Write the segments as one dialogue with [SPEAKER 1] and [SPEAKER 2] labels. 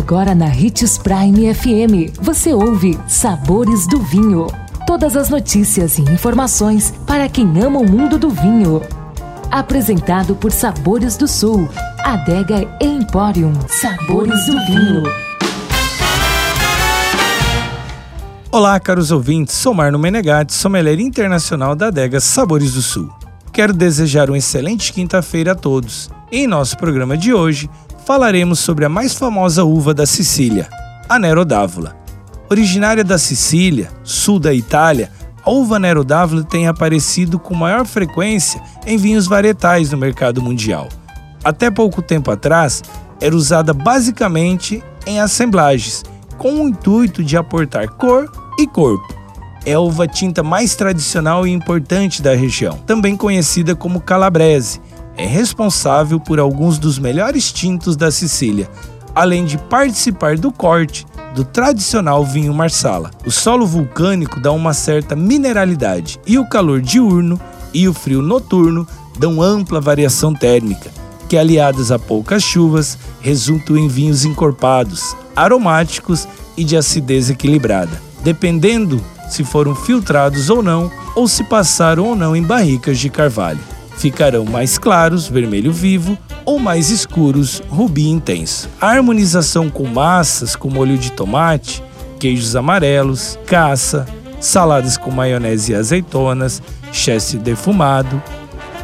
[SPEAKER 1] Agora na Ritz Prime FM, você ouve Sabores do Vinho. Todas as notícias e informações para quem ama o mundo do vinho. Apresentado por Sabores do Sul, Adega Emporium. Sabores do Vinho.
[SPEAKER 2] Olá, caros ouvintes. Sou Marno Menegatti, sommelier internacional da Adega Sabores do Sul. Quero desejar uma excelente quinta-feira a todos. Em nosso programa de hoje, falaremos sobre a mais famosa uva da Sicília, a Nero d'Avola. Originária da Sicília, sul da Itália, a uva Nero d'Avola tem aparecido com maior frequência em vinhos varietais no mercado mundial. Até pouco tempo atrás, era usada basicamente em assemblagens, com o intuito de aportar cor e corpo. É a uva tinta mais tradicional e importante da região, também conhecida como calabrese. É responsável por alguns dos melhores tintos da Sicília, além de participar do corte do tradicional vinho marsala. O solo vulcânico dá uma certa mineralidade e o calor diurno e o frio noturno dão ampla variação térmica, que aliadas a poucas chuvas resultam em vinhos encorpados, aromáticos e de acidez equilibrada dependendo se foram filtrados ou não, ou se passaram ou não em barricas de carvalho. Ficarão mais claros, vermelho vivo, ou mais escuros, rubi intenso. A harmonização com massas como molho de tomate, queijos amarelos, caça, saladas com maionese e azeitonas, chester defumado.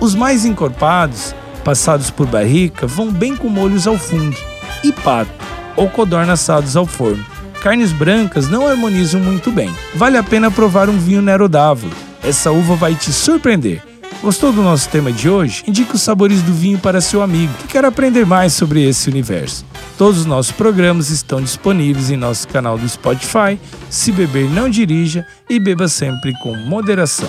[SPEAKER 2] Os mais encorpados, passados por barrica, vão bem com molhos ao fundo, e pato, ou codorna assados ao forno carnes brancas não harmonizam muito bem. Vale a pena provar um vinho Nero d'Avola. Essa uva vai te surpreender. Gostou do nosso tema de hoje? Indique os sabores do vinho para seu amigo que quer aprender mais sobre esse universo. Todos os nossos programas estão disponíveis em nosso canal do Spotify. Se beber, não dirija e beba sempre com moderação.